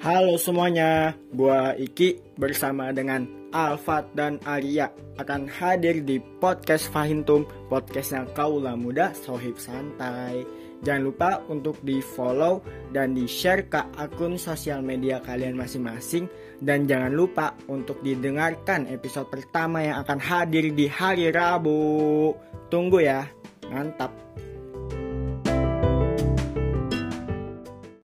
Halo semuanya, gua Iki bersama dengan Alfat dan Arya akan hadir di podcast Fahintum, podcast yang kaulah muda sohib santai. Jangan lupa untuk di follow dan di share ke akun sosial media kalian masing-masing dan jangan lupa untuk didengarkan episode pertama yang akan hadir di hari Rabu. Tunggu ya, mantap.